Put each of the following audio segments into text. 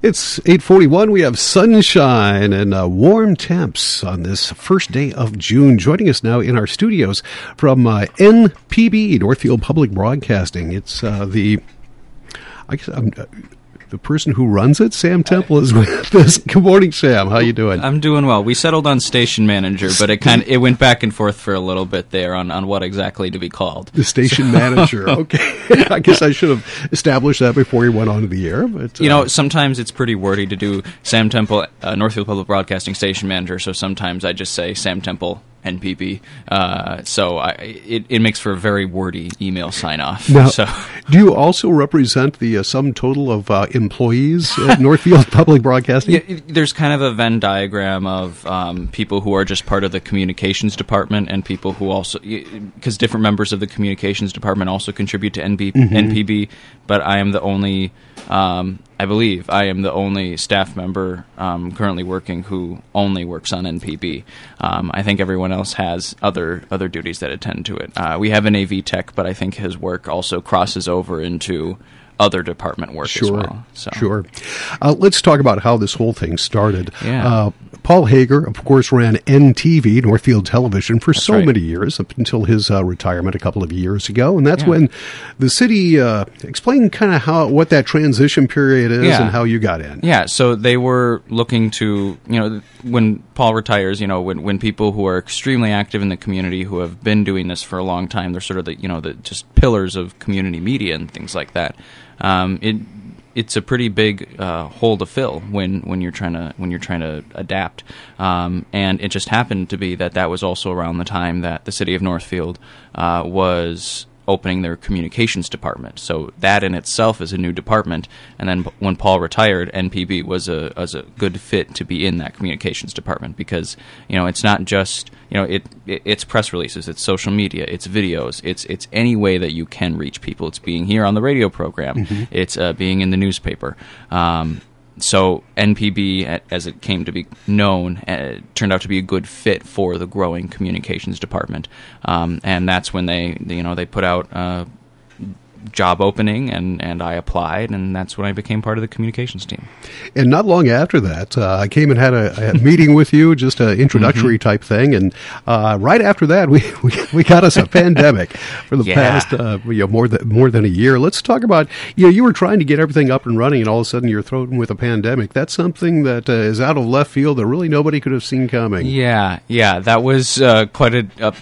It's 841. We have sunshine and uh, warm temps on this first day of June. Joining us now in our studios from uh, NPB, Northfield Public Broadcasting. It's uh, the, I guess, um, the person who runs it, Sam Temple, is with us. Good morning, Sam. How you doing? I'm doing well. We settled on station manager, but it kind of, it went back and forth for a little bit there on, on what exactly to be called. The station manager. Okay. I guess I should have established that before you went on to the air. But uh, you know, sometimes it's pretty wordy to do Sam Temple, uh, Northfield Public Broadcasting station manager. So sometimes I just say Sam Temple NPB. Uh, so I, it, it makes for a very wordy email sign off. Now, so. do you also represent the uh, sum total of uh, employees at Northfield Public Broadcasting? Yeah, there's kind of a Venn diagram of um, people who are just part of the communications department and people who also, because different members of the communications department also contribute to NB, mm-hmm. NPB, but I am the only um, I believe I am the only staff member um, currently working who only works on NPB. Um, I think everyone else has other other duties that attend to it. Uh, we have an AV tech, but I think his work also crosses over into other department work sure, as well. So. Sure. Uh, let's talk about how this whole thing started. Yeah. Uh, Paul Hager, of course, ran NTV, Northfield Television, for That's so right. many years, up until his uh, retirement a couple of years ago. And that's Yeah. when the city uh, explained kind of how what that transition period is Yeah. and how you got in. Yeah, so they were looking to, you know, when Paul retires, you know, when, when people who are extremely active in the community who have been doing this for a long time, they're sort of the, you know, the just pillars of community media and things like that. Um, it it's a pretty big uh, hole to fill when, when you're trying to when you're trying to adapt. Um, and it just happened to be that that was also around the time that the city of Northfield uh, was opening their communications department. So that in itself is a new department. And then when Paul retired, NPB was a was a good fit to be in that communications department because you know it's not just you know it, it it's press releases, it's social media, it's videos, it's it's any way that you can reach people. It's being here on the radio program, it's uh, being in the newspaper. Um, so NPB, as it came to be known, uh, turned out to be a good fit for the growing communications department, um, and that's when they, you know, they put out a job opening, and, and I applied, and that's when I became part of the communications team. And not long after that, uh, I came and had a, a meeting with you, just an introductory type thing. And uh, right after that, we, we, we got us a pandemic for the Yeah. past uh, you know, more than more than a year. Let's talk about you know you were trying to get everything up and running, and all of a sudden you're thrown with a pandemic. That's something that uh, is out of left field that really nobody could have seen coming. Yeah, yeah, that was uh, quite a, a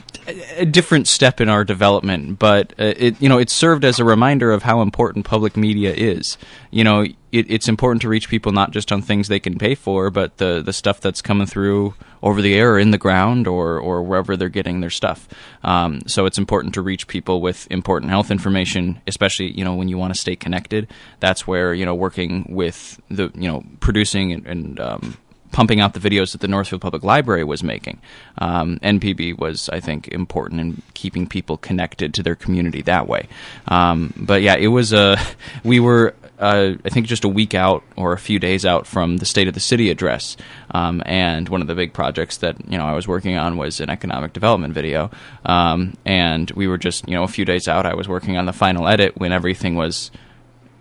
a different step in our development, but uh, it you know it served as a reminder of how important public media is. You know, it, it's important to reach people not just on things they can pay for, but the the stuff that's coming through over the air or in the ground or or wherever they're getting their stuff. Um, so it's important to reach people with important health information, especially you know when you want to stay connected. That's where you know working with the you know producing and. and um, pumping out the videos that the Northfield Public Library was making. Um, NPB was, I think, important in keeping people connected to their community that way. Um, but yeah, it was a. We were, uh, I think, just a week out or a few days out from the State of the City address, um, and one of the big projects that you know I was working on was an economic development video, um, and we were just you know a few days out. I was working on the final edit when everything was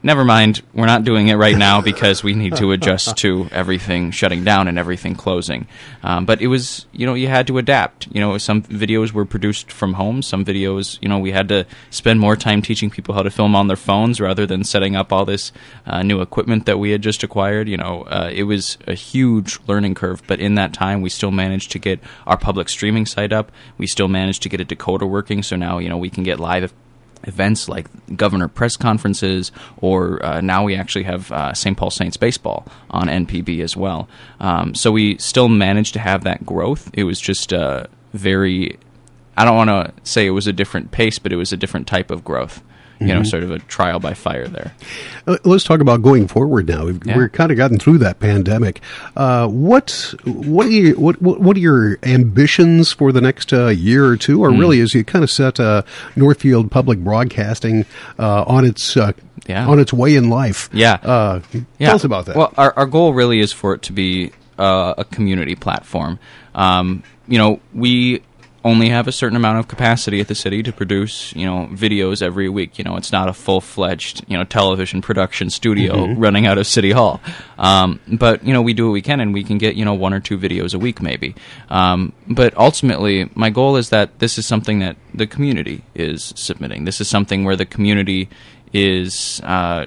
never mind, we're not doing it right now because we need to adjust to everything shutting down and everything closing. Um, but it was, you know, you had to adapt. You know, some videos were produced from home. Some videos, you know, we had to spend more time teaching people how to film on their phones rather than setting up all this uh, new equipment that we had just acquired. You know, uh, it was a huge learning curve. But in that time, we still managed to get our public streaming site up. We still managed to get a decoder working. So now, you know, we can get live events like governor press conferences, or uh, now we actually have uh, St. Paul Saints baseball on NPB as well. Um, so we still managed to have that growth. It was just uh, very, I don't want to say it was a different pace, but it was a different type of growth. You know, sort of a trial by fire there. Uh, let's talk about going forward now. We've, Yeah. We're kind of gotten through that pandemic. Uh, what what are you, what what are your ambitions for the next uh, year or two, or Hmm. really as you kind of set uh, Northfield Public Broadcasting uh, on its uh, Yeah. on its way in life? Yeah. Uh, Yeah. Tell us about that. Well, our, our goal really is for it to be uh, a community platform. Um, you know, we only have a certain amount of capacity at the city to produce, you know, videos every week. You know, it's not a full fledged, you know, television production studio Mm-hmm. running out of City Hall. Um, but you know, we do what we can, and we can get you know one or two videos a week, maybe. Um, but ultimately, my goal is that this is something that the community is submitting. This is something where the community is. Uh,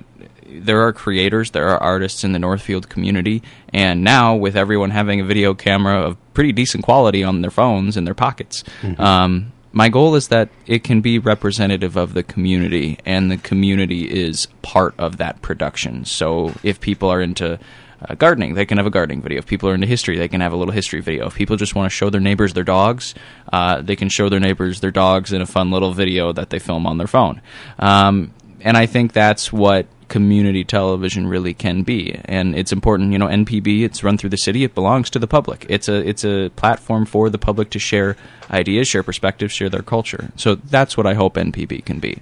there are creators, there are artists in the Northfield community, and now with everyone having a video camera of pretty decent quality on their phones in their pockets, um, my goal is that it can be representative of the community, and the community is part of that production. So if people are into uh, gardening, they can have a gardening video. If people are into history, they can have a little history video. If people just want to show their neighbors their dogs, uh, they can show their neighbors their dogs in a fun little video that they film on their phone. Um, and I think that's what community television really can be and it's important you know npb it's run through the city it belongs to the public it's a it's a platform for the public to share ideas share perspectives share their culture so that's what i hope npb can be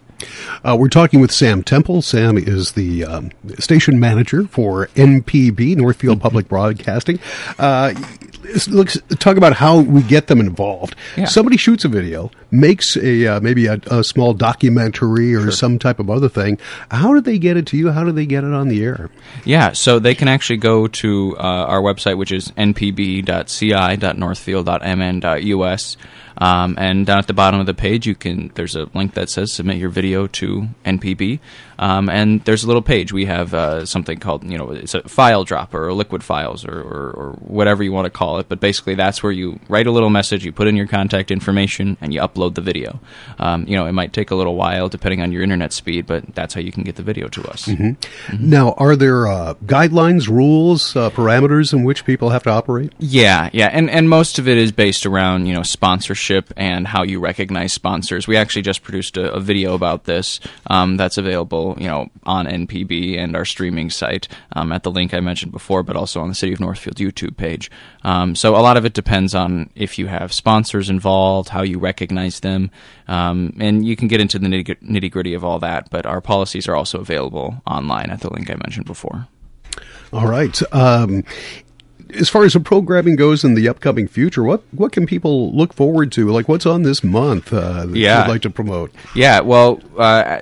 Uh, we're talking with Sam Temple. Sam is the um, station manager for NPB, Northfield Public Broadcasting. Uh, let's, talk about how we get them involved. Yeah. Somebody shoots a video, makes a uh, maybe a, a small documentary or some type of other thing. How do they get it to you? How do they get it on the air? Yeah, so they can actually go to uh, our website, which is npb.ci.northfield.mn.us. Um, and down at the bottom of the page, you can there's a link that says submit your video to NPB, um, and there's a little page. We have uh, something called you know it's a file dropper or liquid files or, or, or whatever you want to call it. But basically, that's where you write a little message, you put in your contact information, and you upload the video. Um, you know, it might take a little while depending on your internet speed, but that's how you can get the video to us. Now, are there uh, guidelines, rules, uh, parameters in which people have to operate? Yeah, yeah, and and most of it is based around you know sponsorship and how you recognize sponsors. We actually just produced a, a video about this um, that's available you know on NPB and our streaming site um, at the link I mentioned before, but also on the City of Northfield YouTube page. Um, so a lot of it depends on if you have sponsors involved, how you recognize them, um, and you can get into the nitty gritty of all that. But our policies are also available online at the link I mentioned before. All right. Um, as far as the programming goes in the upcoming future, what what can people look forward to? Like, what's on this month uh, that Yeah. you'd like to promote? Yeah, well, uh,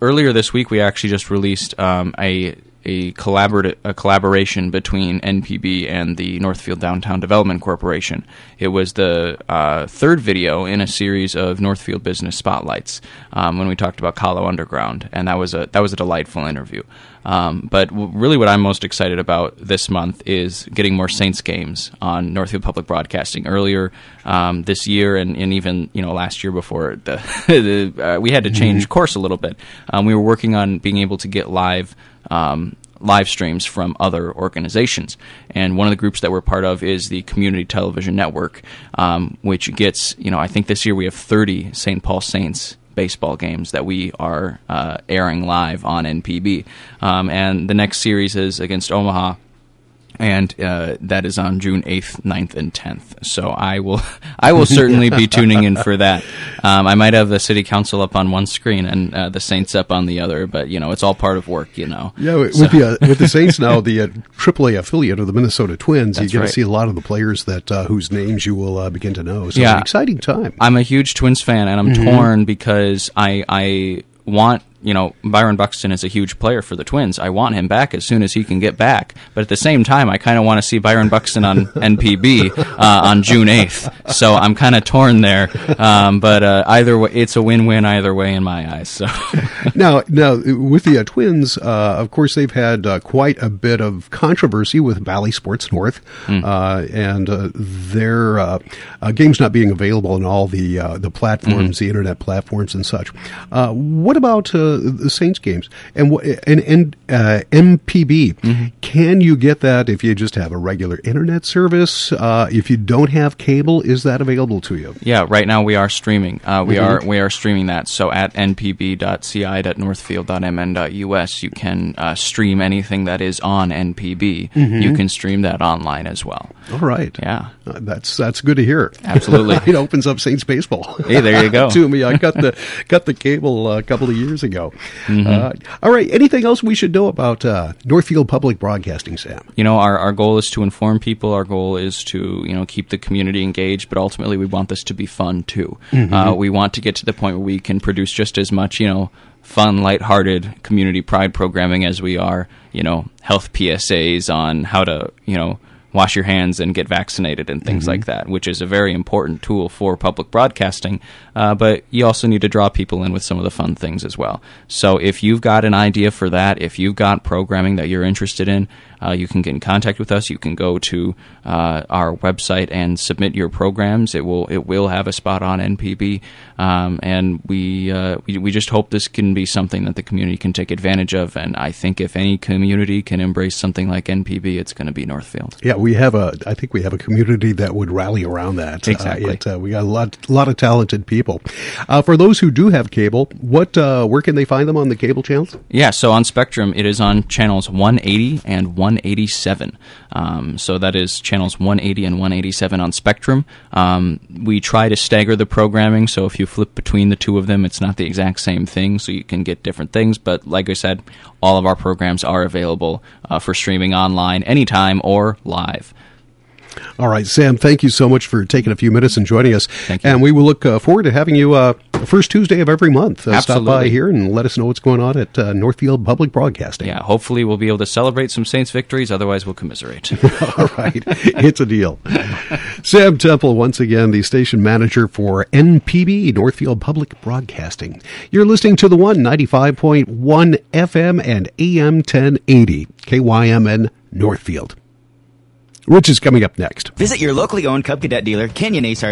earlier this week we actually just released um, a a collaborative a collaboration between NPB and the Northfield Downtown Development Corporation. It was the uh, third video in a series of Northfield business spotlights um, when we talked about Kahlo Underground, and that was a that was a delightful interview. Um, but w- really, what I'm most excited about this month is getting more Saints games on Northfield Public Broadcasting. Earlier um, this year, and, and even you know last year before, the, the uh, we had to change course a little bit. Um, we were working on being able to get live. Um, live streams from other organizations and one of the groups that we're part of is the community television network um, which gets you know i think this year we have 30 st paul saints baseball games that we are uh, airing live on NPB. Um, and the next series is against Omaha. And uh, that is on June eighth, 9th, and tenth. So I will, I will certainly be tuning in for that. Um, I might have the city council up on one screen and uh, the Saints up on the other, but you know it's all part of work. You know. Yeah, with So- the uh, with the Saints now, the uh, AAA affiliate of the Minnesota Twins, you That's get right. to see a lot of the players that uh, whose names you will uh, begin to know. So, Yeah. an exciting time. I'm a huge Twins fan, and I'm torn because I I want you know Byron Buxton is a huge player for the Twins. I want him back as soon as he can get back, but at the same time, I kind of want to see Byron Buxton on NPB uh, on June 8th. So I'm kind of torn there. Um, but uh, either way, it's a win-win either way in my eyes. So now, now with the uh, Twins, uh, of course, they've had uh, quite a bit of controversy with Bally Sports North, uh, and uh, their uh, uh, games not being available on all the uh, the platforms, the internet platforms, and such. Uh, what about the Saints games and and, and uh, NPB? Can you get that if you just have a regular internet service? Uh, if you don't have cable, is that available to you? Yeah, right now we are streaming. Uh, we are we are streaming that. So at npb.ci.northfield.mn.us, you can uh, stream anything that is on NPB. You can stream that online as well. All right. Yeah. That's that's good to hear. Absolutely, it opens up Saints baseball. Hey, there you go. to me, I got the got the cable a couple of years ago. Mm-hmm. Uh, all right, anything else we should know about uh, Northfield Public Broadcasting, Sam? You know, our our goal is to inform people. Our goal is to you know keep the community engaged, but ultimately we want this to be fun too. Mm-hmm. Uh, we want to get to the point where we can produce just as much you know fun, lighthearted community pride programming as we are, you know, health PSAs on how to, you know, wash your hands and get vaccinated and things mm-hmm. like that, which is a very important tool for public broadcasting. Uh, but you also need to draw people in with some of the fun things as well. So if you've got an idea for that, if you've got programming that you're interested in, uh, you can get in contact with us. You can go to uh, our website and submit your programs. It will it will have a spot on NPB, um, and we, uh, we we just hope this can be something that the community can take advantage of. And I think if any community can embrace something like NPB, it's going to be Northfield. Yeah, we have a I think we have a community that would rally around that. Uh, exactly. It, uh, we got a lot lot of talented people. Uh, for those who do have cable, what where can they find them on the cable channels? Yeah, so on Spectrum, it is on channels 180 and 1. 187. Um, so that is channels 180 and 187 on Spectrum. Um, we try to stagger the programming, so if you flip between the two of them, it's not the exact same thing, so you can get different things. But like I said, all of our programs are available uh, for streaming online anytime or live. All right, Sam, thank you so much for taking a few minutes and joining us. Thank you. And we will look uh, forward to having you uh, first Tuesday of every month. Uh, stop by here and let us know what's going on at uh, Northfield Public Broadcasting. Yeah, hopefully we'll be able to celebrate some Saints victories. Otherwise, we'll commiserate. All right, it's a deal. Sam Temple, once again, the station manager for NPB, Northfield Public Broadcasting. You're listening to the one ninety-five point one FM and AM 1080, KYMN Northfield. Rich is coming up next. Visit your locally owned Cub Cadet dealer, Kenyon Ace